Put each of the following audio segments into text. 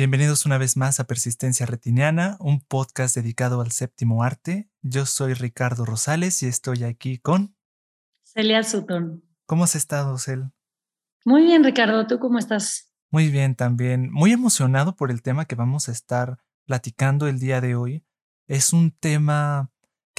Bienvenidos una vez más a Persistencia Retiniana, un podcast dedicado al séptimo arte. Yo soy Ricardo Rosales y estoy aquí con Celia Sutton. ¿Cómo has estado, Cel? Muy bien, Ricardo. ¿Tú cómo estás? Muy bien también. Muy emocionado por el tema que vamos a estar platicando el día de hoy. Es un tema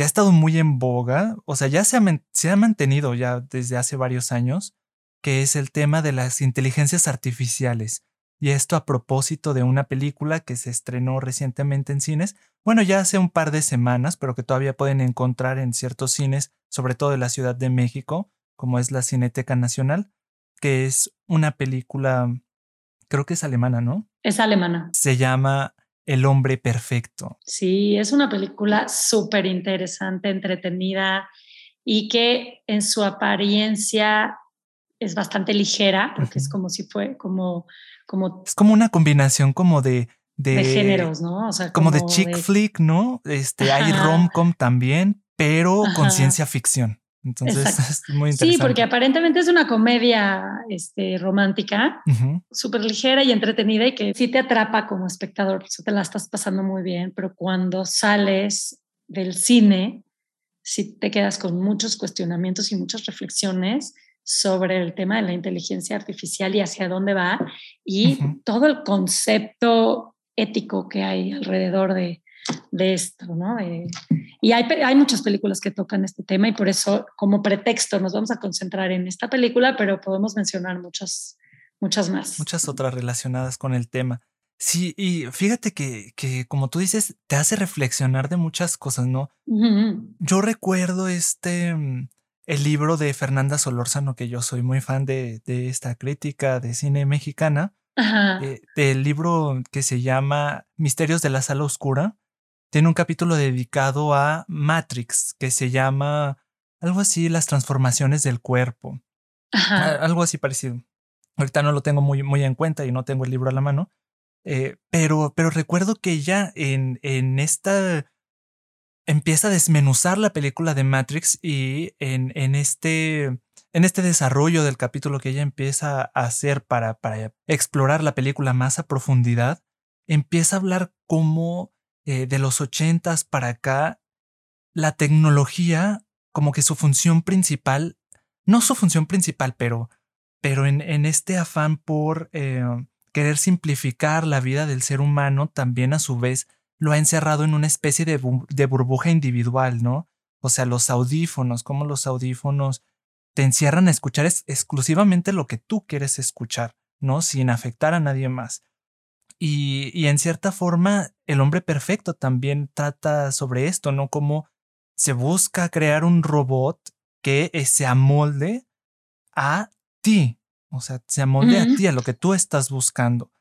que ha estado muy en boga, o sea, ya se ha, se ha mantenido ya desde hace varios años, que es el tema de las inteligencias artificiales. Y esto a propósito de una película que se estrenó recientemente en cines, bueno, ya hace un par de semanas, pero que todavía pueden encontrar en ciertos cines, sobre todo de la Ciudad de México, como es la Cineteca Nacional, que es una película, creo que es alemana, ¿no? Es alemana. Se llama El hombre perfecto. Sí, es una película súper interesante, entretenida y que en su apariencia es bastante ligera, porque es como si fue como es como una combinación como de... De, géneros, ¿no? O sea, como, de chick flick, ¿no? Este, hay rom-com también, pero con ciencia ficción. Entonces es muy interesante. Sí, porque aparentemente es una comedia este, romántica, súper ligera y entretenida y que sí te atrapa como espectador, eso te la estás pasando muy bien, pero cuando sales del cine, sí te quedas con muchos cuestionamientos y muchas reflexiones sobre el tema de la inteligencia artificial y hacia dónde va y todo el concepto ético que hay alrededor de, de esto, ¿no? Y hay, hay, muchas películas que tocan este tema y por eso como pretexto nos vamos a concentrar en esta película, pero podemos mencionar muchas, muchas más. Muchas otras relacionadas con el tema. Sí, y fíjate que, que como tú dices, te hace reflexionar de muchas cosas, ¿no? Yo recuerdo este mm, el libro de Fernanda Solórzano, que yo soy muy fan de, esta crítica de cine mexicana, eh, del libro que se llama Misterios de la Sala Oscura, tiene un capítulo dedicado a Matrix, que se llama algo así, las transformaciones del cuerpo. Algo así parecido. Ahorita no lo tengo muy, muy en cuenta y no tengo el libro a la mano, eh, pero, pero recuerdo que ya en, en esta empieza a desmenuzar la película de Matrix y en, en, este, en este desarrollo del capítulo que ella empieza a hacer para, para explorar la película más a profundidad, empieza a hablar como eh, de los ochentas para acá, la tecnología, como que su función principal, no su función principal, pero, pero en, en este afán por eh, querer simplificar la vida del ser humano, también a su vez lo ha encerrado en una especie de, burbuja individual, ¿no? O sea, los audífonos, como los audífonos te encierran a escuchar exclusivamente lo que tú quieres escuchar, ¿no? Sin afectar a nadie más. Y, y en cierta forma, el hombre perfecto también trata sobre esto, ¿no? Como se busca crear un robot que eh, se amolde a ti, o sea, se amolde a ti, a lo que tú estás buscando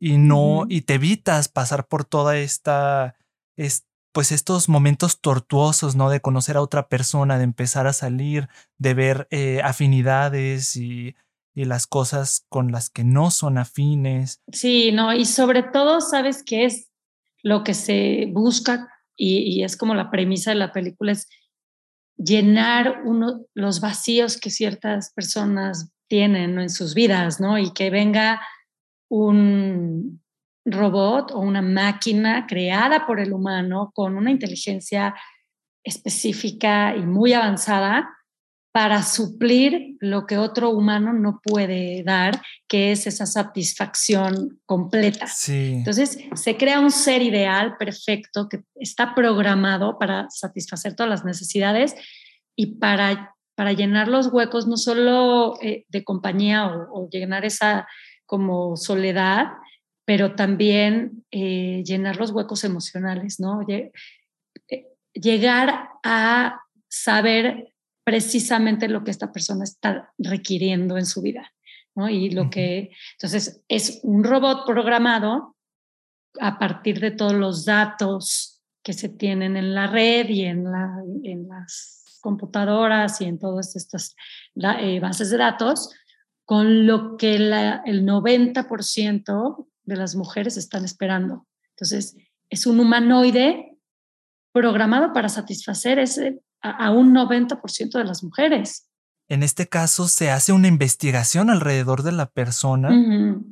y no, y te evitas pasar por toda esta, es, pues estos momentos tortuosos, ¿no? De conocer a otra persona, de empezar a salir, de ver eh, afinidades y, y las cosas con las que no son afines. Sí, no, y sobre todo, ¿sabes qué es lo que se busca? Y, y es como la premisa de la película, es llenar uno, los vacíos que ciertas personas tienen en sus vidas, ¿no? Y que venga un robot o una máquina creada por el humano con una inteligencia específica y muy avanzada para suplir lo que otro humano no puede dar, que es esa satisfacción completa. Entonces, se crea un ser ideal, perfecto, que está programado para satisfacer todas las necesidades y para, para llenar los huecos, no solo eh, de compañía o llenar esa como soledad, pero también eh, llenar los huecos emocionales, ¿no? Eh, llegar a saber precisamente lo que esta persona está requiriendo en su vida, ¿no? Y lo que, entonces, es un robot programado a partir de todos los datos que se tienen en la red y en, la, en las computadoras y en todas estas eh, bases de datos, con lo que el 90% de las mujeres están esperando. Entonces, es un humanoide programado para satisfacer ese a, un 90% de las mujeres. En este caso se hace una investigación alrededor de la persona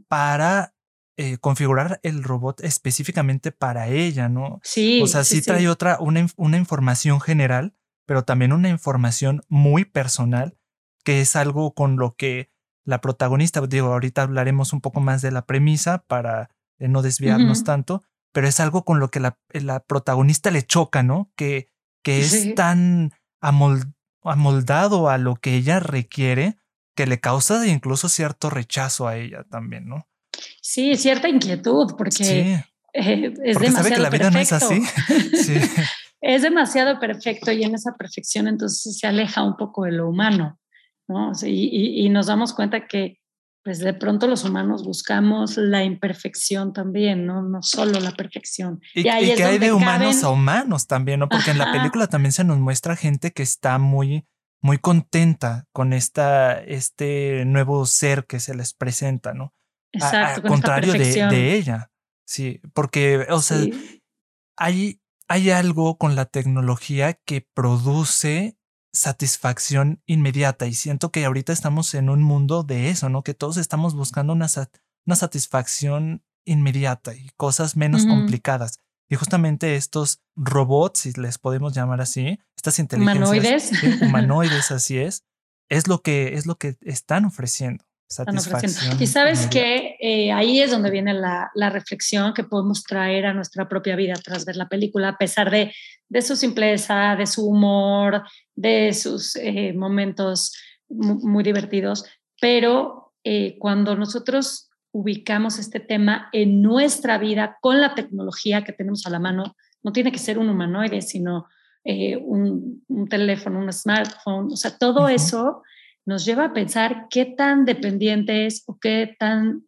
para eh, configurar el robot específicamente para ella, ¿no? Sí. O sea, sí, trae otra, una, una, información general, pero también una información muy personal, que es algo con lo que la protagonista, digo, ahorita hablaremos un poco más de la premisa para eh, no desviarnos tanto, pero es algo con lo que la, la protagonista le choca, ¿no? Que, que es tan amoldado a lo que ella requiere que le causa incluso cierto rechazo a ella también, ¿no? Sí, cierta inquietud, porque eh, es demasiado sabe que la vida no es así. es demasiado perfecto y en esa perfección entonces se aleja un poco de lo humano, ¿no? y, y, nos damos cuenta que pues de pronto los humanos buscamos la imperfección también, no, no solo la perfección. Y, que hay de humanos a humanos también, ¿no? Porque en la película también se nos muestra gente que está muy, muy contenta con esta, este nuevo ser que se les presenta, ¿no? Exacto. Al contrario de, ella. Sí, porque, o sea, hay, hay algo con la tecnología que produce satisfacción inmediata y siento que ahorita estamos en un mundo de eso, ¿no? Que todos estamos buscando una, una satisfacción inmediata y cosas menos complicadas. Y justamente estos robots, si les podemos llamar así, estas inteligencias humanoides, humanoides así es, es lo que es lo que están ofreciendo. Satisfacción y sabes que eh, ahí es donde viene la, la, reflexión que podemos traer a nuestra propia vida tras ver la película, a pesar de, de su simpleza, de su humor, de sus eh, momentos muy, divertidos, pero eh, cuando nosotros ubicamos este tema en nuestra vida con la tecnología que tenemos a la mano, no tiene que ser un humanoide, sino un, un, teléfono, un smartphone, o sea, todo eso nos lleva a pensar qué tan dependientes o qué tan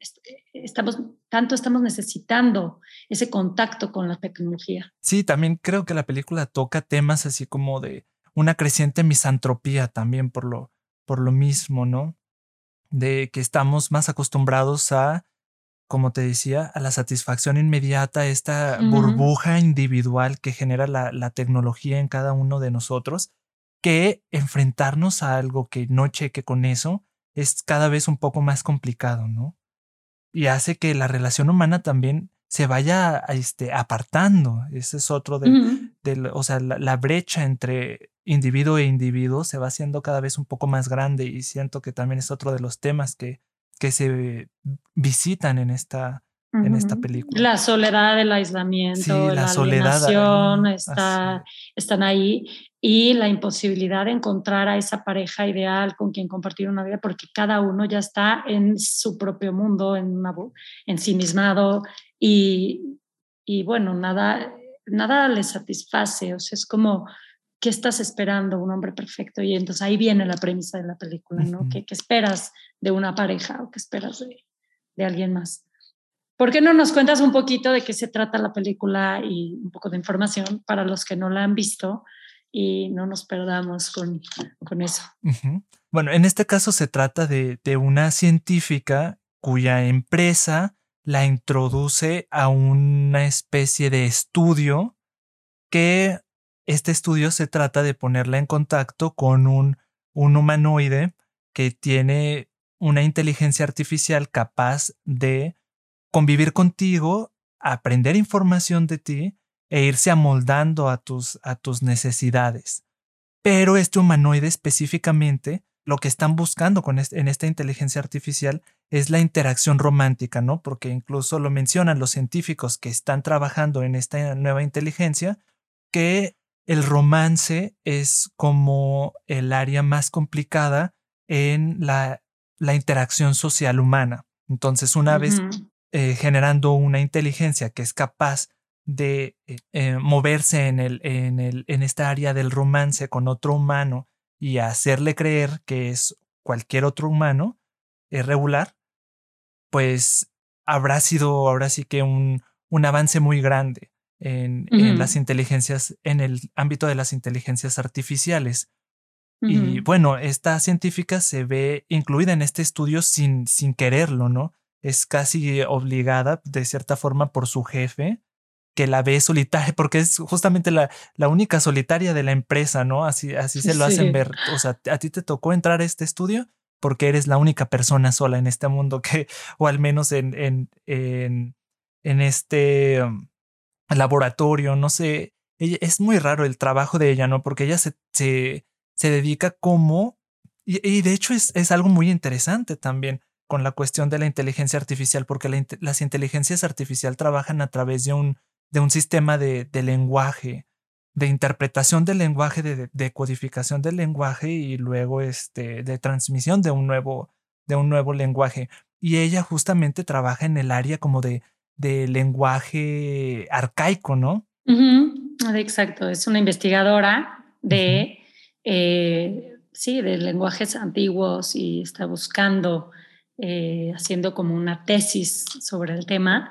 estamos, tanto estamos necesitando ese contacto con la tecnología. Sí, también creo que la película toca temas así como de una creciente misantropía también por lo, por lo mismo, ¿no? De que estamos más acostumbrados a, como te decía, a la satisfacción inmediata, esta burbuja individual que genera la, la tecnología en cada uno de nosotros que enfrentarnos a algo que no cheque con eso es cada vez un poco más complicado, ¿no? Y hace que la relación humana también se vaya este, apartando. Ese es otro de, o sea, la, brecha entre individuo e individuo se va haciendo cada vez un poco más grande y siento que también es otro de los temas que, que se visitan en esta, en esta película. La soledad, el aislamiento, la, soledad, está, están ahí y la imposibilidad de encontrar a esa pareja ideal con quien compartir una vida porque cada uno ya está en su propio mundo, en una, ensimismado y, y bueno, nada, nada le satisface, o sea, es como, ¿qué estás esperando? Un hombre perfecto y entonces ahí viene la premisa de la película, ¿no? ¿Qué, esperas de una pareja o qué esperas de, de alguien más? ¿Por qué no nos cuentas un poquito de qué se trata la película y un poco de información para los que no la han visto y no nos perdamos con, con eso? Bueno, en este caso se trata de, de una científica cuya empresa la introduce a una especie de estudio que este estudio se trata de ponerla en contacto con un, un humanoide que tiene una inteligencia artificial capaz de convivir contigo, aprender información de ti e irse amoldando a tus, a tus necesidades. Pero este humanoide específicamente, lo que están buscando con en esta inteligencia artificial es la interacción romántica, ¿no? Porque incluso lo mencionan los científicos que están trabajando en esta nueva inteligencia, que el romance es como el área más complicada en la, la interacción social humana. Entonces, una vez eh, generando una inteligencia que es capaz de eh, eh, moverse en, el, en, el, en esta área del romance con otro humano y hacerle creer que es cualquier otro humano regular, pues habrá sido ahora sí que un, un avance muy grande en, en, las inteligencias, en el ámbito de las inteligencias artificiales. Y bueno, esta científica se ve incluida en este estudio sin, sin quererlo, ¿no? Es casi obligada de cierta forma por su jefe que la ve solitaria, porque es justamente la, la única solitaria de la empresa, ¿no? Así, así se lo hacen ver. O sea, a ti te tocó entrar a este estudio porque eres la única persona sola en este mundo que, o al menos en, en, en, en este um, laboratorio, no sé. Ella, es muy raro el trabajo de ella, ¿no? Porque ella se, se, se dedica como, y, y de hecho es, es algo muy interesante también con la cuestión de la inteligencia artificial, porque las inteligencias artificiales trabajan a través de un, de un sistema de, de lenguaje, de interpretación del lenguaje, de, de, codificación del lenguaje y luego este, de transmisión de un nuevo, de un nuevo lenguaje. Y ella justamente trabaja en el área como de, de lenguaje arcaico, ¿no? Exacto, es una investigadora de, eh, sí, de lenguajes antiguos y está buscando eh, haciendo como una tesis sobre el tema.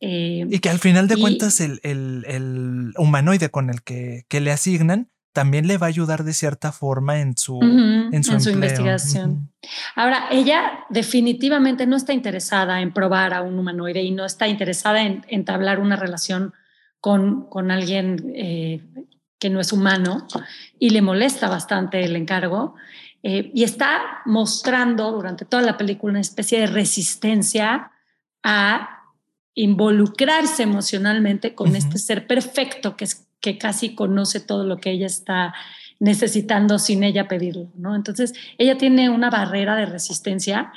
Eh, y que al final de cuentas el, el, humanoide con el que, que, le asignan también le va a ayudar de cierta forma en su, en su, investigación. Ahora, ella definitivamente no está interesada en probar a un humanoide y no está interesada en entablar una relación con, con alguien eh, que no es humano y le molesta bastante el encargo. Eh, y está mostrando durante toda la película una especie de resistencia a involucrarse emocionalmente con este ser perfecto que, es, que casi conoce todo lo que ella está necesitando sin ella pedirlo, ¿no? Entonces, ella tiene una barrera de resistencia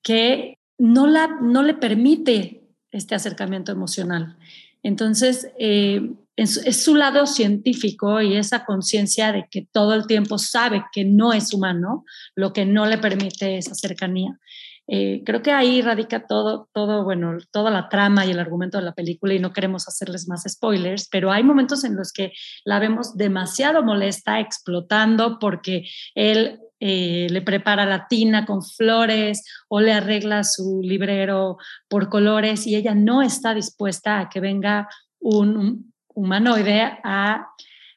que no, la, no le permite este acercamiento emocional. Entonces, eh, es, su lado científico y esa conciencia de que todo el tiempo sabe que no es humano, lo que no le permite esa cercanía. Eh, creo que ahí radica todo, todo, bueno, toda la trama y el argumento de la película y no queremos hacerles más spoilers, pero hay momentos en los que la vemos demasiado molesta, explotando porque él eh, le prepara la tina con flores o le arregla su librero por colores y ella no está dispuesta a que venga un, humanoide a,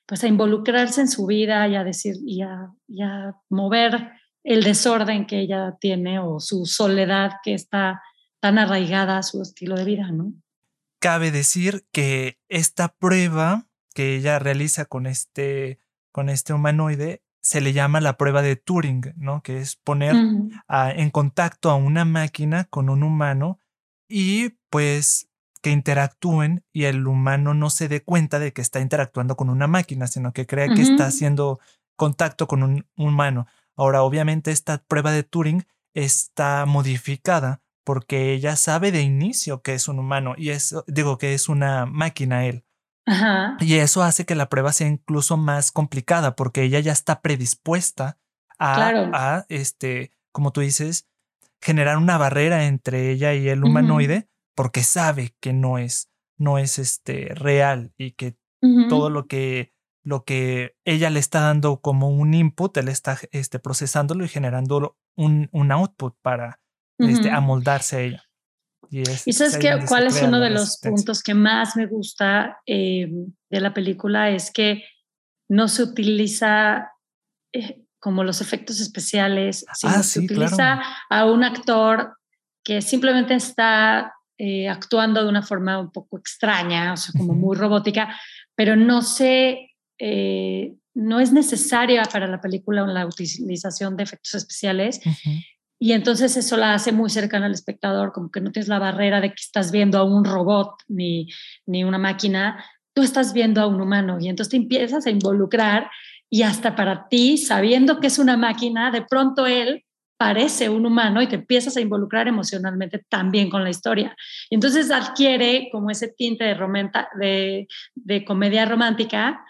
pues a involucrarse en su vida y a decir y a, mover el desorden que ella tiene o su soledad que está tan arraigada a su estilo de vida, ¿no? Cabe decir que esta prueba que ella realiza con este, con este humanoide se le llama la prueba de Turing, ¿no? Que es poner en contacto a una máquina con un humano y pues que interactúen y el humano no se dé cuenta de que está interactuando con una máquina, sino que crea que está haciendo contacto con un humano. Ahora, obviamente, esta prueba de Turing está modificada porque ella sabe de inicio que es un humano y eso, digo que es una máquina él. Y eso hace que la prueba sea incluso más complicada porque ella ya está predispuesta a, a este, como tú dices, generar una barrera entre ella y el humanoide porque sabe que no es, no es este real y que todo lo que, lo que ella le está dando como un input, él está este, procesándolo y generando un, un output para este, amoldarse a ella. Y, es, sabes que, cuál es uno de los puntos que más me gusta eh, de la película? Es que no se utiliza eh, como los efectos especiales, sino ah, se utiliza a un actor que simplemente está eh, actuando de una forma un poco extraña, o sea, como muy robótica, pero no sé, eh, no es necesaria para la película la utilización de efectos especiales. Y entonces eso la hace muy cercana al espectador, como que no tienes la barrera de que estás viendo a un robot ni, ni una máquina, tú estás viendo a un humano y entonces te empiezas a involucrar y hasta para ti, sabiendo que es una máquina, de pronto él parece un humano y te empiezas a involucrar emocionalmente también con la historia. Y entonces adquiere como ese tinte de, de, comedia romántica,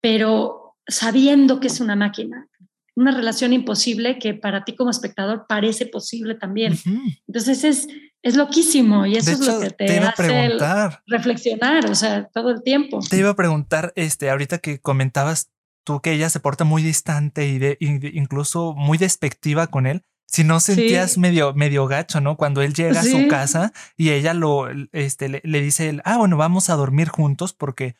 pero sabiendo que es una máquina, una relación imposible que para ti como espectador parece posible también. Entonces es, es loquísimo y eso es lo que te, hace reflexionar, o sea, todo el tiempo. Te iba a preguntar, este, ahorita que comentabas tú que ella se porta muy distante y, de, incluso muy despectiva con él, si no sentías medio, medio gacho, ¿no? Cuando él llega a su casa y ella lo, este, le, dice, él, ah, bueno, vamos a dormir juntos porque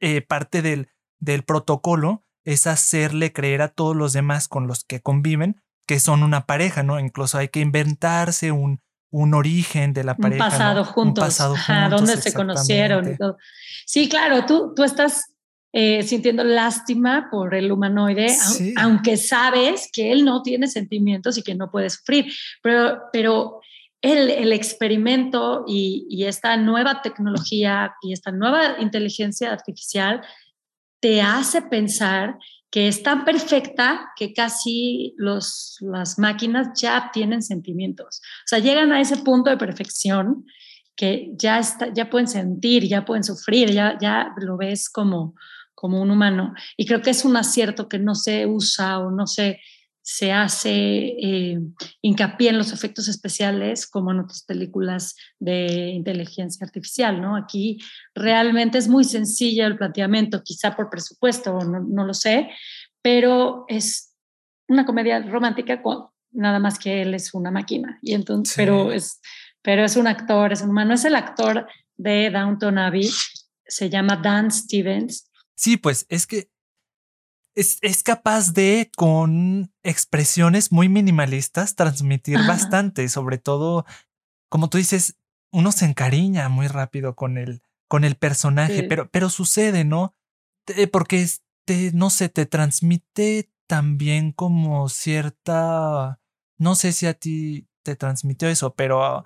eh, parte del, del protocolo es hacerle creer a todos los demás con los que conviven que son una pareja, ¿no? Incluso hay que inventarse un, un origen de la pareja. Un pasado juntos. Un pasado juntos. donde se conocieron y todo. Sí, claro, tú, tú estás eh, sintiendo lástima por el humanoide, aunque sabes que él no tiene sentimientos y que no puede sufrir. Pero, pero el, el experimento y, y, esta nueva tecnología y esta nueva inteligencia artificial te hace pensar que es tan perfecta que casi los, las máquinas ya tienen sentimientos. O sea, llegan a ese punto de perfección que ya, está, ya pueden sentir, ya pueden sufrir, ya, ya lo ves como, como un humano. Y creo que es un acierto que no se usa o no se se hace eh, hincapié en los efectos especiales como en otras películas de inteligencia artificial, ¿no? Aquí realmente es muy sencillo el planteamiento, quizá por presupuesto, no, no lo sé, pero es una comedia romántica con nada más que él es una máquina. Y entonces, pero, es, pero es un actor, es un humano, es el actor de Downton Abbey, se llama Dan Stevens. Sí, pues es que es, capaz de, con expresiones muy minimalistas, transmitir bastante, sobre todo, como tú dices, uno se encariña muy rápido con el, con el personaje, pero, pero sucede, ¿no? Porque, este, no sé, te transmite también como cierta, no sé si a ti te transmitió eso, pero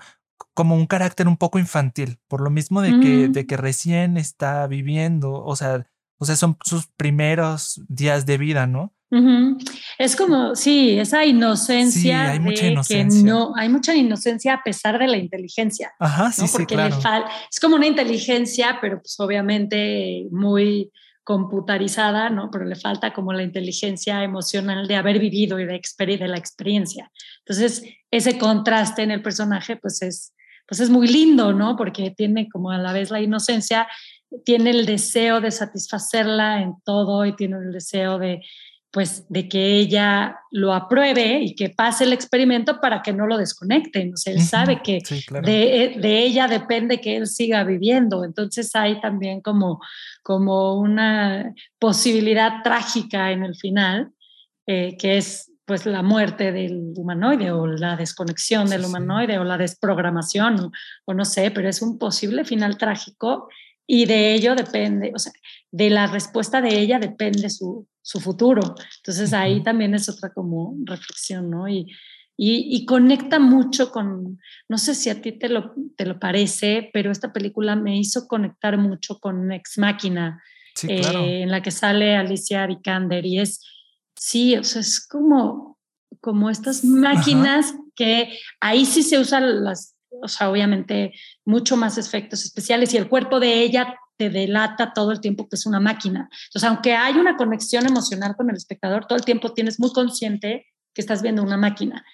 como un carácter un poco infantil, por lo mismo de que, de que recién está viviendo, o sea, o sea, son sus primeros días de vida, ¿no? Es como, sí, esa inocencia. Sí, hay mucha inocencia. no, hay mucha inocencia a pesar de la inteligencia. Ajá, sí, sí, claro. es como una inteligencia, pero pues obviamente muy computarizada, ¿no? Pero le falta como la inteligencia emocional de haber vivido y de, de la experiencia. Entonces, ese contraste en el personaje, pues es, pues es muy lindo, ¿no? Porque tiene como a la vez la inocencia tiene el deseo de satisfacerla en todo y tiene el deseo de, pues, de que ella lo apruebe y que pase el experimento para que no lo desconecten. O sea, él sabe que de, de, ella depende que él siga viviendo. Entonces hay también como, como una posibilidad trágica en el final, eh, que es pues la muerte del humanoide o la desconexión del humanoide o la desprogramación o, o, no sé, pero es un posible final trágico y de ello depende, o sea, de la respuesta de ella depende su, su futuro. Entonces ahí también es otra como reflexión, ¿no? Y, y, y, conecta mucho con, no sé si a ti te lo, te lo parece, pero esta película me hizo conectar mucho con Ex Máquina, eh, en la que sale Alicia Vikander y es, sí, o sea, es como, como estas máquinas que ahí sí se usan las o sea, obviamente mucho más efectos especiales y el cuerpo de ella te delata todo el tiempo que es una máquina. Entonces, aunque hay una conexión emocional con el espectador, todo el tiempo tienes muy consciente que estás viendo una máquina,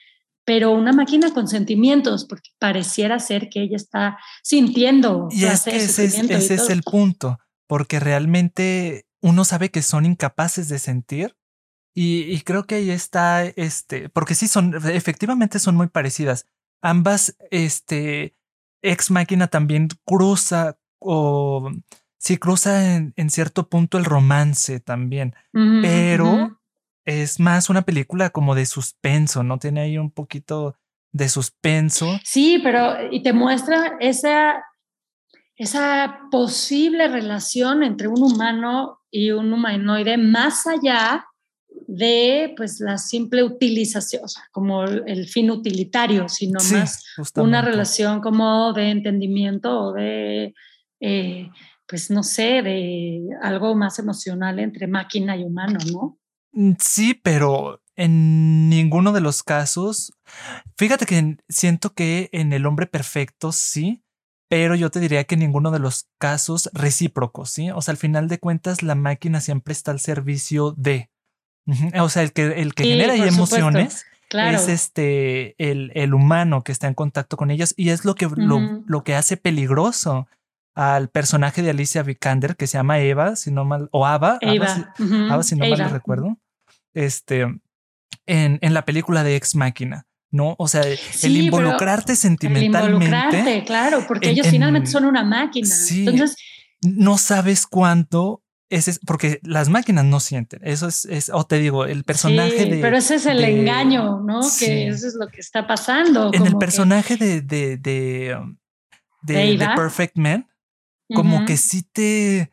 pero una máquina con sentimientos, porque pareciera ser que ella está sintiendo. Y es que ese, es, el punto, porque realmente uno sabe que son incapaces de sentir y, y, creo que ahí está, este, porque sí son, efectivamente son muy parecidas ambas, este, Ex Máquina también cruza o sí cruza en, cierto punto el romance también, pero es más una película como de suspenso, ¿no? Tiene ahí un poquito de suspenso. Sí, pero y te muestra esa, esa posible relación entre un humano y un humanoide más allá de pues la simple utilización, o sea, como el fin utilitario, sino más una relación como de entendimiento o de, eh, pues no sé, de algo más emocional entre máquina y humano, ¿no? Mm, sí, pero en ninguno de los casos, fíjate que siento que en el hombre perfecto sí, pero yo te diría que en ninguno de los casos recíprocos, ¿sí? O sea, al final de cuentas, la máquina siempre está al servicio de, o sea, el que, el que genera emociones es este el, el, humano que está en contacto con ellos y es lo que, lo, lo, que hace peligroso al personaje de Alicia Vikander que se llama Eva, si no mal, o Ava, Ava, si, no mal recuerdo, este, en, en la película de Ex Máquina. ¿no? O sea, el involucrarte sentimentalmente. El involucrarte, claro, porque ellos finalmente son una máquina. Entonces, no sabes cuánto es porque las máquinas no sienten. Eso es, es o te digo, el personaje de. Pero ese es el engaño, ¿no? Que eso es lo que está pasando. En el personaje de, de, de, um, de, Perfect Man, como que sí te,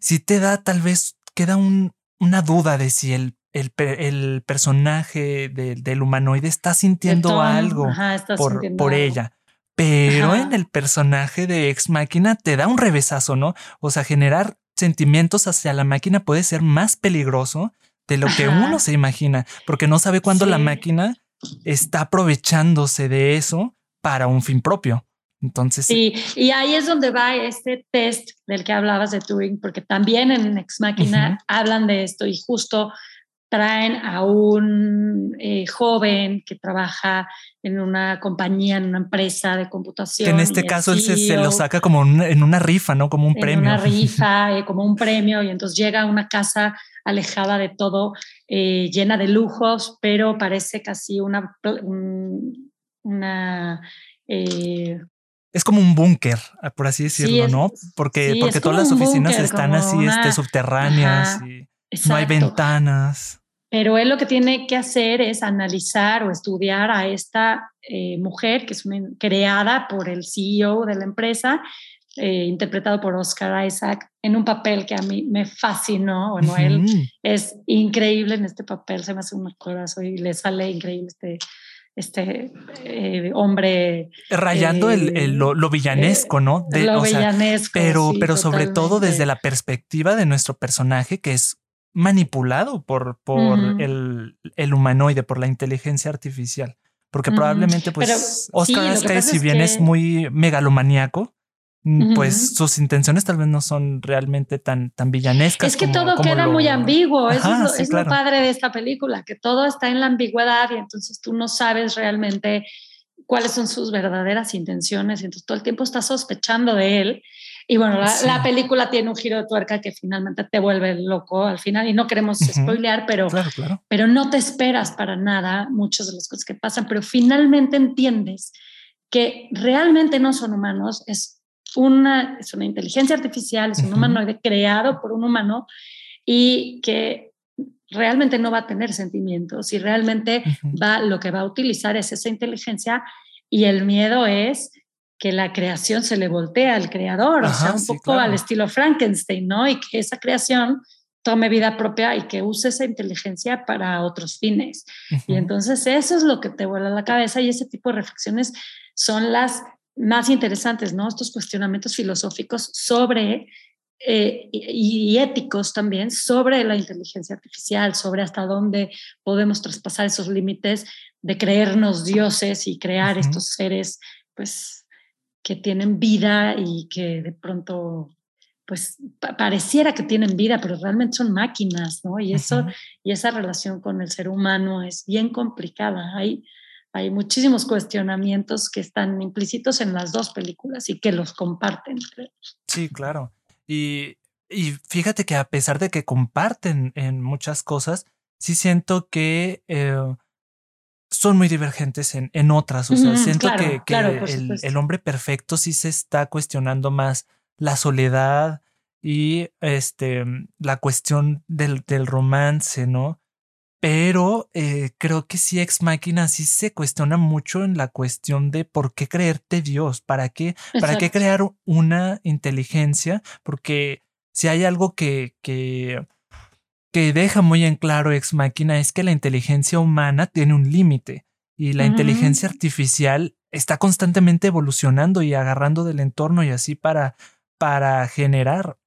sí te da, tal vez queda un, una duda de si el, el, el personaje del humanoide está sintiendo algo por, por ella. Pero en el personaje de Ex Máquina te da un revesazo, ¿no? O sea, generar sentimientos hacia la máquina puede ser más peligroso de lo que uno se imagina, porque no sabe cuándo la máquina está aprovechándose de eso para un fin propio. Entonces. Sí, y ahí es donde va este test del que hablabas de Turing, porque también en Ex Máquina hablan de esto y justo traen a un eh, joven que trabaja en una compañía, en una empresa de computación. en este caso él se, lo saca como en una rifa, ¿no? Como un premio. En una rifa, eh, como un premio, y entonces llega a una casa alejada de todo, eh, llena de lujos, pero parece casi una... una es como un búnker, por así decirlo, ¿no? Porque, porque todas las oficinas están así, este, subterráneas y no hay ventanas. Pero él lo que tiene que hacer es analizar o estudiar a esta eh, mujer que es una, creada por el CEO de la empresa, eh, interpretado por Oscar Isaac, en un papel que a mí me fascinó. Bueno, él es increíble en este papel, se me hace un corazón y le sale increíble este, este eh, hombre. Rayando el, lo, villanesco, ¿no? lo villanesco. Pero, pero sobre todo desde la perspectiva de nuestro personaje, que es manipulado por, por el, el, humanoide, por la inteligencia artificial. Porque probablemente, pues, Oscar sí, si bien es muy megalomaníaco, mm, pues sus intenciones tal vez no son realmente tan, tan villanescas. Es que todo queda muy ambiguo. Eso es, lo, padre de esta película, que todo está en la ambigüedad y entonces tú no sabes realmente cuáles son sus verdaderas intenciones. Entonces todo el tiempo estás sospechando de él y bueno, la, película tiene un giro de tuerca que finalmente te vuelve loco al final y no queremos spoilear, pero, pero no te esperas para nada muchas de las cosas que pasan, pero finalmente entiendes que realmente no son humanos, es una, es una inteligencia artificial, es un humanoide creado por un humano y que realmente no va a tener sentimientos y realmente va, lo que va a utilizar es esa inteligencia y el miedo es que la creación se le voltea al creador, o sea, un poco al estilo Frankenstein, ¿no? Y que esa creación tome vida propia y que use esa inteligencia para otros fines. Y entonces eso es lo que te vuela la cabeza y ese tipo de reflexiones son las más interesantes, ¿no? Estos cuestionamientos filosóficos sobre eh, y, éticos también sobre la inteligencia artificial, sobre hasta dónde podemos traspasar esos límites de creernos dioses y crear estos seres, pues que tienen vida y que de pronto pues pareciera que tienen vida, pero realmente son máquinas, ¿no? Y eso y esa relación con el ser humano es bien complicada. Hay hay muchísimos cuestionamientos que están implícitos en las dos películas y que los comparten. Sí, claro. Y, y fíjate que a pesar de que comparten en muchas cosas, sí siento que eh, son muy divergentes en, en otras. O sea, siento que, el, hombre perfecto sí se está cuestionando más la soledad y este, la cuestión del, del romance, ¿no? Pero eh, creo que sí, Ex Máquina sí se cuestiona mucho en la cuestión de por qué creerte Dios, para qué, para qué crear una inteligencia, porque si hay algo que, que que deja muy en claro Ex Máquina es que la inteligencia humana tiene un límite y la inteligencia artificial está constantemente evolucionando y agarrando del entorno y así para, para generar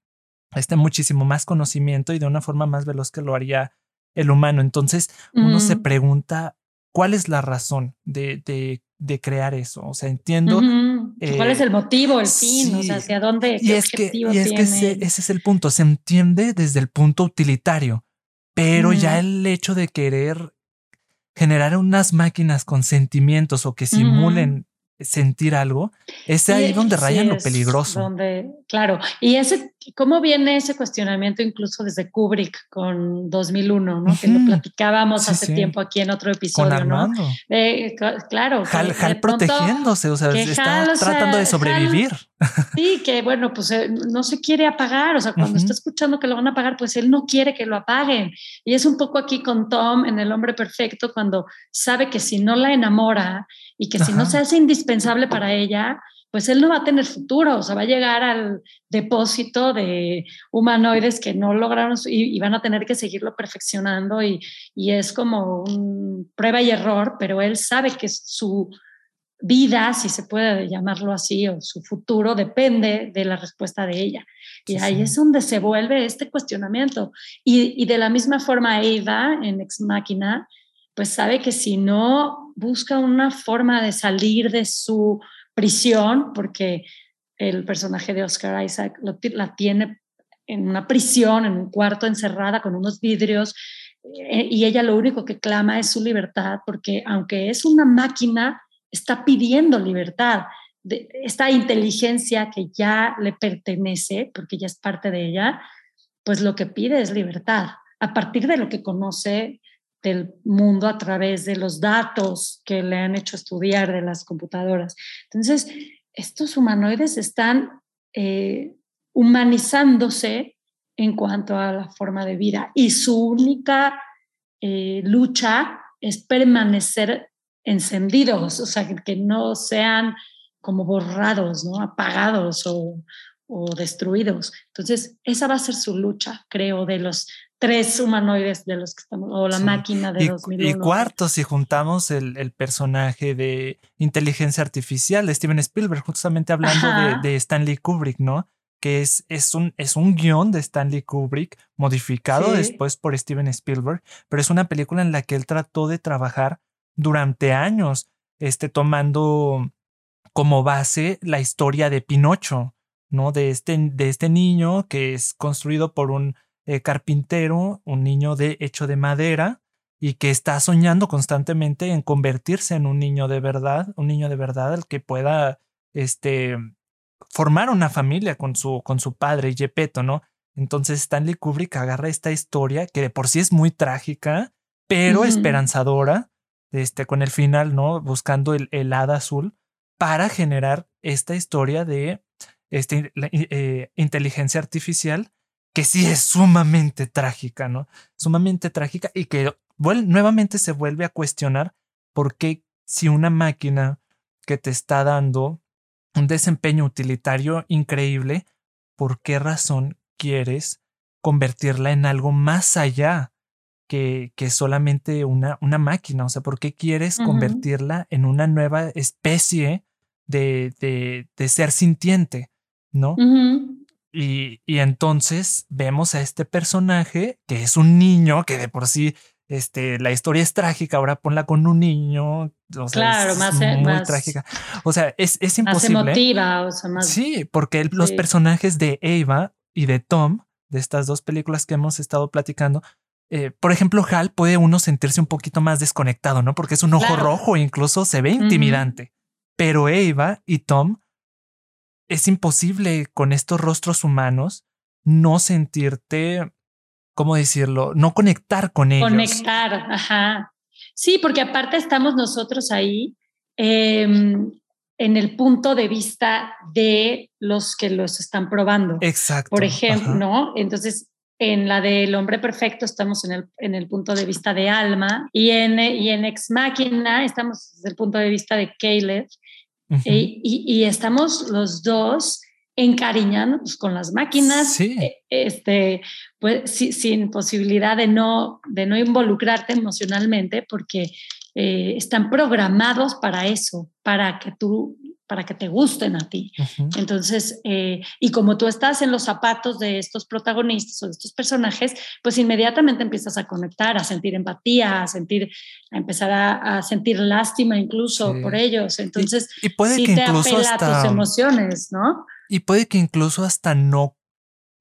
este muchísimo más conocimiento y de una forma más veloz que lo haría el humano. Entonces uno se pregunta cuál es la razón de, de, de crear eso. O sea, entiendo. ¿Cuál es el motivo, el fin? O sea, hacia dónde. Y es que, y es que ese, es el punto. Se entiende desde el punto utilitario, pero ya el hecho de querer generar unas máquinas con sentimientos o que simulen sentir algo, es ahí donde rayan lo peligroso. Donde, claro, y ese, ¿cómo viene ese cuestionamiento incluso desde Kubrick con 2001, ¿no? Que lo platicábamos hace tiempo aquí en otro episodio, ¿no? claro. Hal, protegiéndose, o sea, está tratando de sobrevivir. Sí, que bueno, pues eh, no se quiere apagar, o sea, cuando está escuchando que lo van a apagar, pues él no quiere que lo apaguen. Y es un poco aquí con Tom en El hombre perfecto, cuando sabe que si no la enamora y que si no se hace indispensable para ella, pues él no va a tener futuro, o sea, va a llegar al depósito de humanoides que no lograron y, van a tener que seguirlo perfeccionando y, y es como un prueba y error, pero él sabe que su vida, si se puede llamarlo así, o su futuro depende de la respuesta de ella. Y ahí es donde se vuelve este cuestionamiento. Y, de la misma forma, Eva en Ex Máquina, pues sabe que si no busca una forma de salir de su prisión, porque el personaje de Oscar Isaac la tiene en una prisión, en un cuarto encerrada con unos vidrios, eh, y ella lo único que clama es su libertad, porque aunque es una máquina, está pidiendo libertad. De esta inteligencia que ya le pertenece, porque ya es parte de ella, pues lo que pide es libertad, a partir de lo que conoce del mundo a través de los datos que le han hecho estudiar de las computadoras. Entonces, estos humanoides están eh, humanizándose en cuanto a la forma de vida y su única eh, lucha es permanecer encendidos, o sea, que, no sean como borrados, ¿no? apagados o, destruidos. Entonces, esa va a ser su lucha, creo, de los tres humanoides de los que estamos, o la máquina de los Y cuarto, si juntamos el, personaje de inteligencia artificial de Steven Spielberg, justamente hablando de, Stanley Kubrick, ¿no? Que es, es, un, es un guion de Stanley Kubrick modificado después por Steven Spielberg, pero es una película en la que él trató de trabajar durante años, este, tomando como base la historia de Pinocho, ¿no? De este, de este niño que es construido por un eh, carpintero, un niño de hecho de madera y que está soñando constantemente en convertirse en un niño de verdad, un niño de verdad al que pueda, este, formar una familia con su, con su padre, Gepetto, ¿no? Entonces Stanley Kubrick agarra esta historia que de por sí es muy trágica, pero esperanzadora, este, con el final, ¿no? Buscando el, hada azul para generar esta historia de este, eh, inteligencia artificial que sí es sumamente trágica, ¿no? Sumamente trágica y que nuevamente se vuelve a cuestionar por qué si una máquina que te está dando un desempeño utilitario increíble, ¿por qué razón quieres convertirla en algo más allá que, que solamente una, una máquina. O sea, ¿por qué quieres convertirla en una nueva especie de, de, ser sintiente? ¿No? y, y, entonces vemos a este personaje que es un niño que de por sí este, la historia es trágica, ahora ponla con un niño. claro, más, muy trágica. O sea, es, es imposible. Más emotiva, o sea, más. Sí, porque los personajes de Eva y de Tom, de estas dos películas que hemos estado platicando, eh, por ejemplo, Hal puede uno sentirse un poquito más desconectado, ¿no? Porque es un ojo rojo e incluso se ve intimidante. Pero Eva y Tom, es imposible con estos rostros humanos no sentirte, ¿cómo decirlo? No conectar con ellos. Conectar, ajá. Sí, porque aparte estamos nosotros ahí em, en el punto de vista de los que los están probando. Exacto. Por ejemplo, ¿no? Entonces, en la del hombre perfecto estamos en el, en el punto de vista de Alma y en, y en Ex Máquina estamos desde el punto de vista de Caleb y, y, estamos los dos encariñándonos con las máquinas, eh, este, pues, sin posibilidad de no, de no involucrarte emocionalmente porque eh, están programados para eso, para que tú para que te gusten a ti. Entonces, eh, y como tú estás en los zapatos de estos protagonistas o de estos personajes, pues inmediatamente empiezas a conectar, a sentir empatía, a sentir, a empezar a, sentir lástima incluso por ellos. Entonces, y, puede que incluso hasta, tus emociones, ¿no? Y puede que incluso hasta no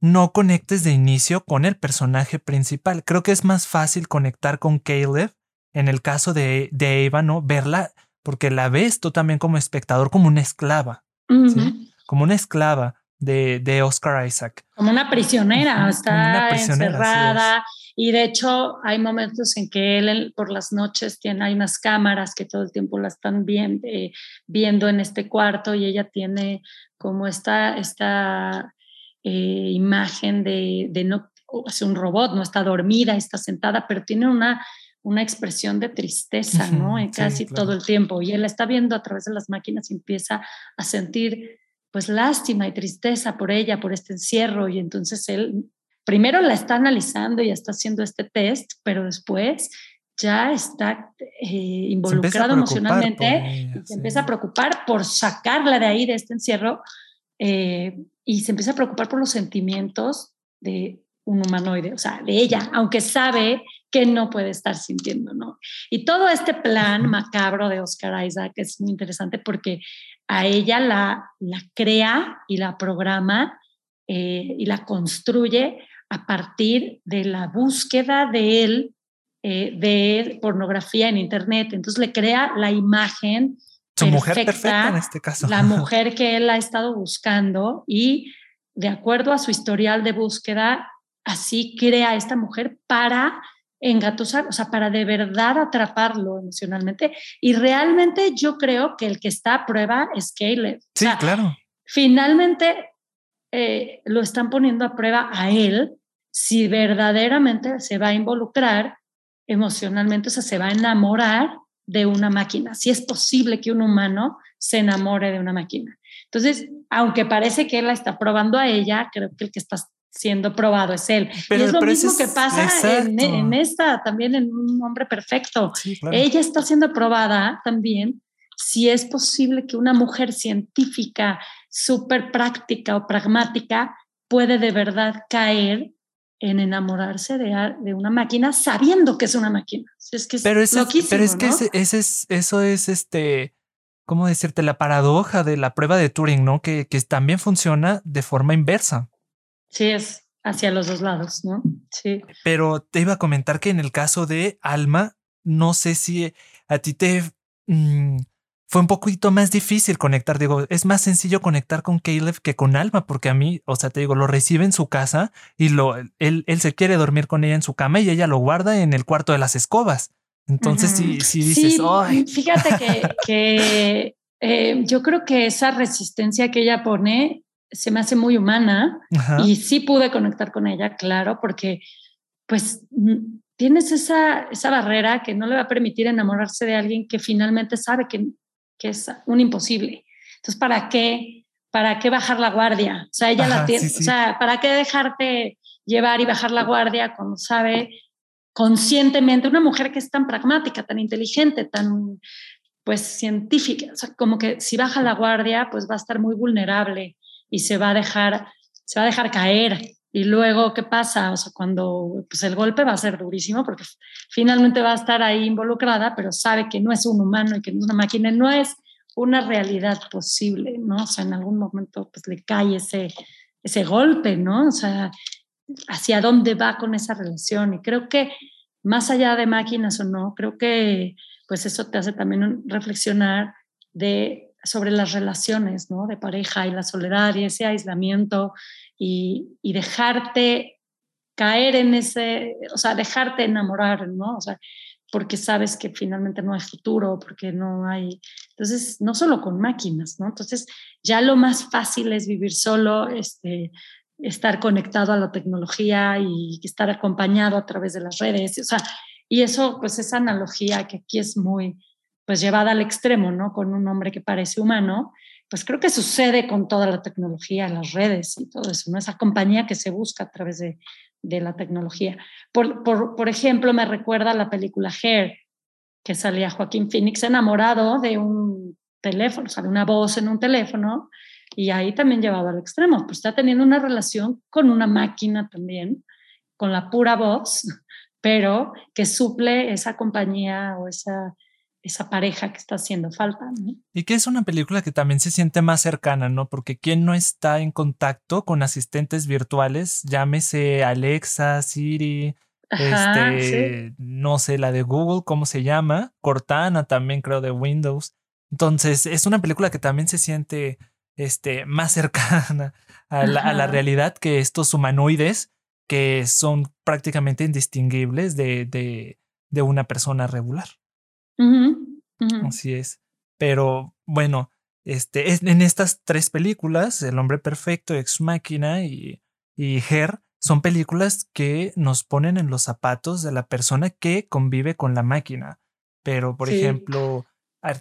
no conectes de inicio con el personaje principal. Creo que es más fácil conectar con Caleb en el caso de, de Eva, ¿no? Verla porque la ves tú también como espectador como una esclava, como una esclava de, de, Oscar Isaac. Como una prisionera, está encerrada Y de hecho hay momentos en que él por las noches tiene, hay unas cámaras que todo el tiempo la están viendo, eh, viendo en este cuarto y ella tiene como esta, esta eh, imagen de, de no, es un robot, no está dormida, está sentada, pero tiene una, una expresión de tristeza, ¿no? casi todo el tiempo. Y él está viendo a través de las máquinas y empieza a sentir pues lástima y tristeza por ella, por este encierro. Y entonces él primero la está analizando y está haciendo este test, pero después ya está eh, involucrado emocionalmente y se empieza a preocupar por sacarla de ahí, de este encierro, eh, y se empieza a preocupar por los sentimientos de un humanoide, o sea, de ella, aunque sabe que no puede estar sintiendo, ¿no? Y todo este plan macabro de Oscar Isaac es muy interesante porque a ella la, la crea y la programa eh, y la construye a partir de la búsqueda de él eh, de pornografía en Internet. Entonces le crea la imagen. Su mujer perfecta en este caso. La mujer que él ha estado buscando y de acuerdo a su historial de búsqueda, así crea esta mujer para engatusar, o sea, para de verdad atraparlo emocionalmente. Y realmente yo creo que el que está a prueba es Caleb. Sí, claro. Finalmente eh, lo están poniendo a prueba a él si verdaderamente se va a involucrar emocionalmente, o sea, se va a enamorar de una máquina. Si es posible que un humano se enamore de una máquina. Entonces, aunque parece que él la está probando a ella, creo que el que está siendo probado es él. Pero, y es lo mismo que pasa en, esta, también en un hombre perfecto. Ella está siendo probada también si es posible que una mujer científica súper práctica o pragmática puede de verdad caer en enamorarse de, de, una máquina sabiendo que es una máquina. Es que es pero, pero es que ese, es, eso es este, ¿cómo decirte? La paradoja de la prueba de Turing, ¿no? Que, que también funciona de forma inversa. Sí, es hacia los dos lados, ¿no? Sí. Pero te iba a comentar que en el caso de Alma, no sé si a ti te mm, fue un poquito más difícil conectar. Digo, es más sencillo conectar con Caleb que con Alma, porque a mí, o sea, te digo, lo recibe en su casa y lo, él, él se quiere dormir con ella en su cama y ella lo guarda en el cuarto de las escobas. Entonces, si, si dices, sí, fíjate que, que eh, yo creo que esa resistencia que ella pone se me hace muy humana y sí pude conectar con ella, claro, porque pues tienes esa, esa barrera que no le va a permitir enamorarse de alguien que finalmente sabe que, que es un imposible. Entonces, ¿para qué? ¿Para qué bajar la guardia? O sea, ella la tiene, o sea, ¿para qué dejarte llevar y bajar la guardia cuando sabe conscientemente una mujer que es tan pragmática, tan inteligente, tan pues científica, o sea, como que si baja la guardia, pues va a estar muy vulnerable y se va a dejar, se va a dejar caer. Y luego, ¿qué pasa? O sea, cuando pues el golpe va a ser durísimo porque finalmente va a estar ahí involucrada, pero sabe que no es un humano y que no es una máquina, no es una realidad posible, ¿no? O sea, en algún momento pues le cae ese, ese golpe, ¿no? O sea, hacia dónde va con esa relación. Y creo que más allá de máquinas o no, creo que pues eso te hace también reflexionar de sobre las relaciones ¿no? de pareja y la soledad y ese aislamiento y, y, dejarte caer en ese, o sea, dejarte enamorar, ¿no? O sea, porque sabes que finalmente no hay futuro, porque no hay... Entonces, no solo con máquinas, ¿no? Entonces, ya lo más fácil es vivir solo, este, estar conectado a la tecnología y estar acompañado a través de las redes, o sea, y eso, pues esa analogía que aquí es muy, pues llevada al extremo, ¿no? Con un hombre que parece humano, pues creo que sucede con toda la tecnología, las redes y todo eso, ¿no? Esa compañía que se busca a través de, de la tecnología. Por, por, por, ejemplo, me recuerda la película Hair, que salía Joaquín Phoenix enamorado de un teléfono, de una voz en un teléfono, y ahí también llevado al extremo, pues está teniendo una relación con una máquina también, con la pura voz, pero que suple esa compañía o esa esa pareja que está haciendo falta. Y que es una película que también se siente más cercana, ¿no? Porque quien no está en contacto con asistentes virtuales, llámese Alexa, Siri, este, no sé, la de Google, ¿cómo se llama? Cortana también creo de Windows. Entonces, es una película que también se siente este, más cercana a la, a la realidad que estos humanoides que son prácticamente indistinguibles de, de, de una persona regular. Así es. Pero bueno, este, en estas tres películas, El hombre perfecto, Ex Máquina y, y Her, son películas que nos ponen en los zapatos de la persona que convive con la máquina. Pero, por ejemplo,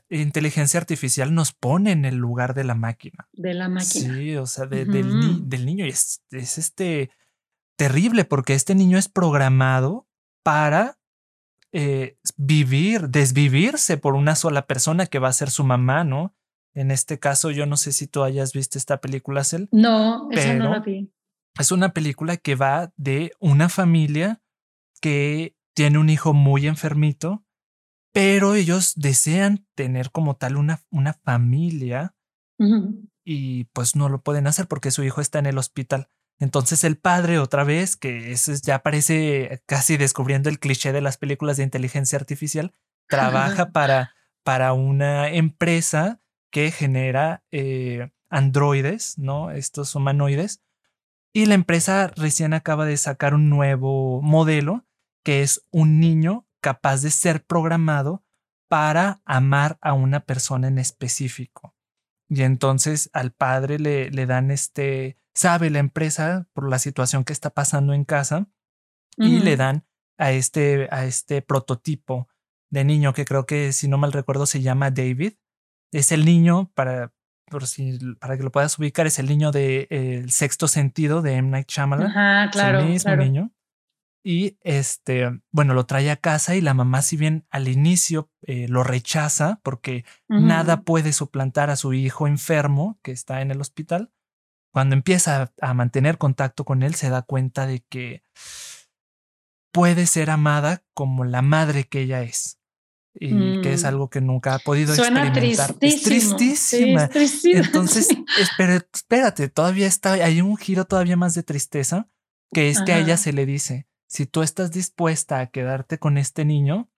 inteligencia artificial nos pone en el lugar de la máquina. De la máquina. Sí, o sea, del, del, niño. Y es, es, este terrible porque este niño es programado para eh, vivir, desvivirse por una sola persona que va a ser su mamá, ¿no? En este caso, yo no sé si tú hayas visto esta película, Cel. No, esa no la vi. Es una película que va de una familia que tiene un hijo muy enfermito, pero ellos desean tener como tal una, una familia y pues no lo pueden hacer porque su hijo está en el hospital. Entonces el padre otra vez, que eso ya parece casi descubriendo el cliché de las películas de inteligencia artificial, trabaja para, para una empresa que genera eh, androides, ¿no? Estos humanoides. Y la empresa recién acaba de sacar un nuevo modelo que es un niño capaz de ser programado para amar a una persona en específico. Y entonces al padre le, le dan este, sabe la empresa por la situación que está pasando en casa y le dan a este, a este prototipo de niño que creo que si no mal recuerdo se llama David. Es el niño, para, por si, para que lo puedas ubicar, es el niño de El sexto sentido de M. Night Shyamalan. Ajá, claro. el mismo niño. Y este, bueno, lo trae a casa y la mamá, si bien al inicio eh, lo rechaza porque nada puede suplantar a su hijo enfermo que está en el hospital, cuando empieza a mantener contacto con él, se da cuenta de que puede ser amada como la madre que ella es. Y que es mm. algo que nunca ha podido Suena experimentar. Es tristísima. Entonces, espérate, todavía está, hay un giro todavía más de tristeza, que es que a ella se le dice, si tú estás dispuesta a quedarte con este niño,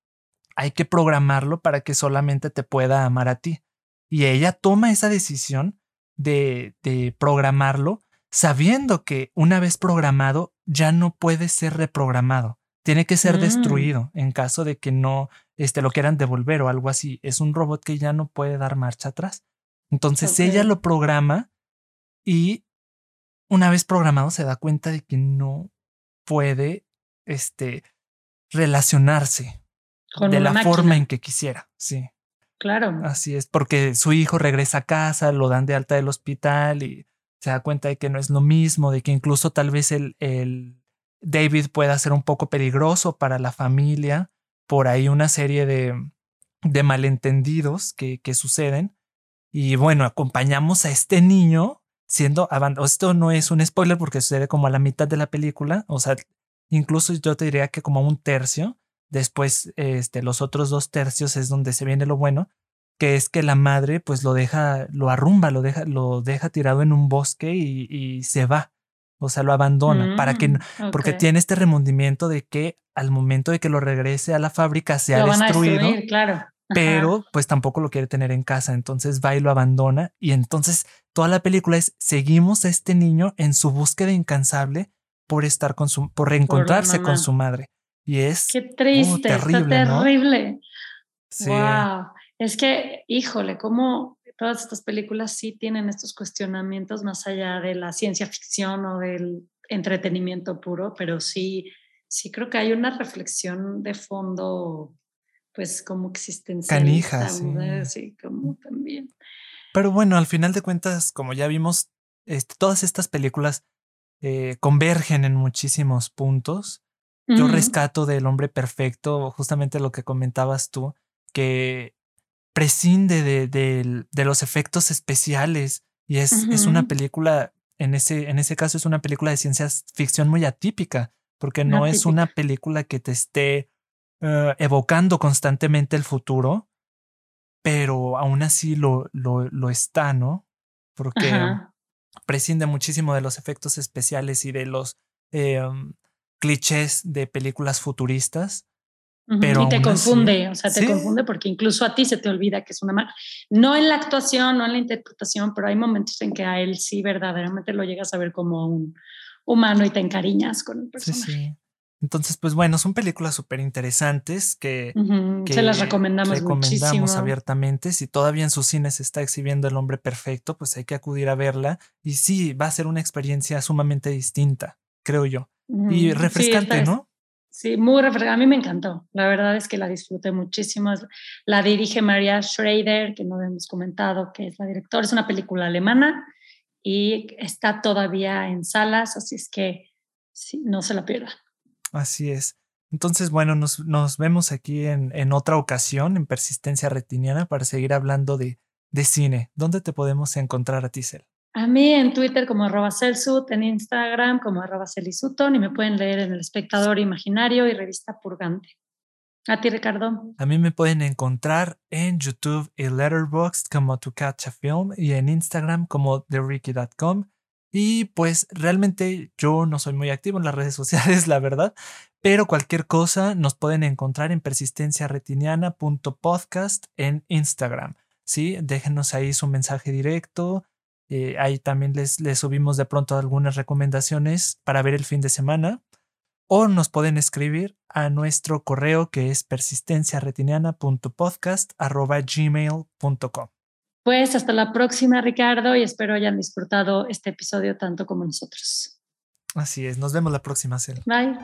hay que programarlo para que solamente te pueda amar a ti. Y ella toma esa decisión de, de programarlo sabiendo que una vez programado ya no puede ser reprogramado. Tiene que ser mm. destruido en caso de que no este, lo quieran devolver o algo así. Es un robot que ya no puede dar marcha atrás. Entonces ella lo programa y una vez programado se da cuenta de que no puede este, relacionarse de la forma en que quisiera. Sí. Claro. Así es, porque su hijo regresa a casa, lo dan de alta del hospital y se da cuenta de que no es lo mismo, de que incluso tal vez el, el David pueda ser un poco peligroso para la familia, por ahí una serie de, de malentendidos que, que suceden. Y bueno, acompañamos a este niño siendo abandonado. Esto no es un spoiler porque sucede como a la mitad de la película, o sea, incluso yo te diría que como un tercio, Después, este, los otros dos tercios es donde se viene lo bueno, que es que la madre pues lo deja, lo arrumba, lo deja, lo deja tirado en un bosque y, se va. O sea, lo abandona para que, mm, porque tiene este remordimiento de que al momento de que lo regrese a la fábrica se ha destruido. claro. Pero pues tampoco lo quiere tener en casa. Entonces va y lo abandona. Y entonces toda la película es seguimos a este niño en su búsqueda incansable por estar con su, por reencontrarse con su madre. Y es Qué triste, terrible, está terrible. Wow. Es que, híjole, cómo todas estas películas sí tienen estos cuestionamientos más allá de la ciencia ficción o del entretenimiento puro, pero sí, sí creo que hay una reflexión de fondo, pues como existencial. Canija, sí. sí. como también. Pero bueno, al final de cuentas, como ya vimos, este, todas estas películas eh, convergen en muchísimos puntos yo rescato del hombre perfecto justamente lo que comentabas tú, que prescinde de, de, los efectos especiales y es, es, una película, en ese, en ese caso es una película de ciencia ficción muy atípica, porque no es una película que te esté eh, evocando constantemente el futuro, pero aún así lo, lo, lo está, ¿no? Porque prescinde muchísimo de los efectos especiales y de los... Eh, clichés de películas futuristas. Pero y te confunde, o sea, te confunde porque incluso a ti se te olvida que es una mala. No en la actuación, no en la interpretación, pero hay momentos en que a él sí verdaderamente lo llegas a ver como un, humano y te encariñas con el personaje. Sí, sí. Entonces, pues bueno, son películas súper interesantes que, se las recomendamos, recomendamos abiertamente. Si todavía en sus cines se está exhibiendo El Hombre Perfecto, pues hay que acudir a verla. Y sí, va a ser una experiencia sumamente distinta, creo yo. Y refrescante, ¿no? Sí, muy refrescante. A mí me encantó. La verdad es que la disfruté muchísimo. La dirige María Schrader, que no hemos comentado, que es la directora. Es una película alemana y está todavía en salas, así es que sí, no se la pierdan. Así es. Entonces, bueno, nos, nos vemos aquí en, en, otra ocasión en Persistencia Retiniana para seguir hablando de, de cine. ¿Dónde te podemos encontrar a ti, Cel? A mí en Twitter como arroba Celsut, en Instagram como arroba Celisuton y me pueden leer en El Espectador Imaginario y Revista Purgante. A ti, Ricardo. A mí me pueden encontrar en YouTube y Letterboxd como To Catch a Film y en Instagram como TheRicky.com. Y pues realmente yo no soy muy activo en las redes sociales, la verdad, pero cualquier cosa nos pueden encontrar en persistenciaretiniana.podcast en Instagram. Sí, déjenos ahí su mensaje directo. Eh, ahí también les, les subimos de pronto algunas recomendaciones para ver el fin de semana. O nos pueden escribir a nuestro correo que es persistenciaretiniana.podcast.gmail.com. Pues hasta la próxima, Ricardo, y espero hayan disfrutado este episodio tanto como nosotros. Así es, nos vemos la próxima, Cel. Bye.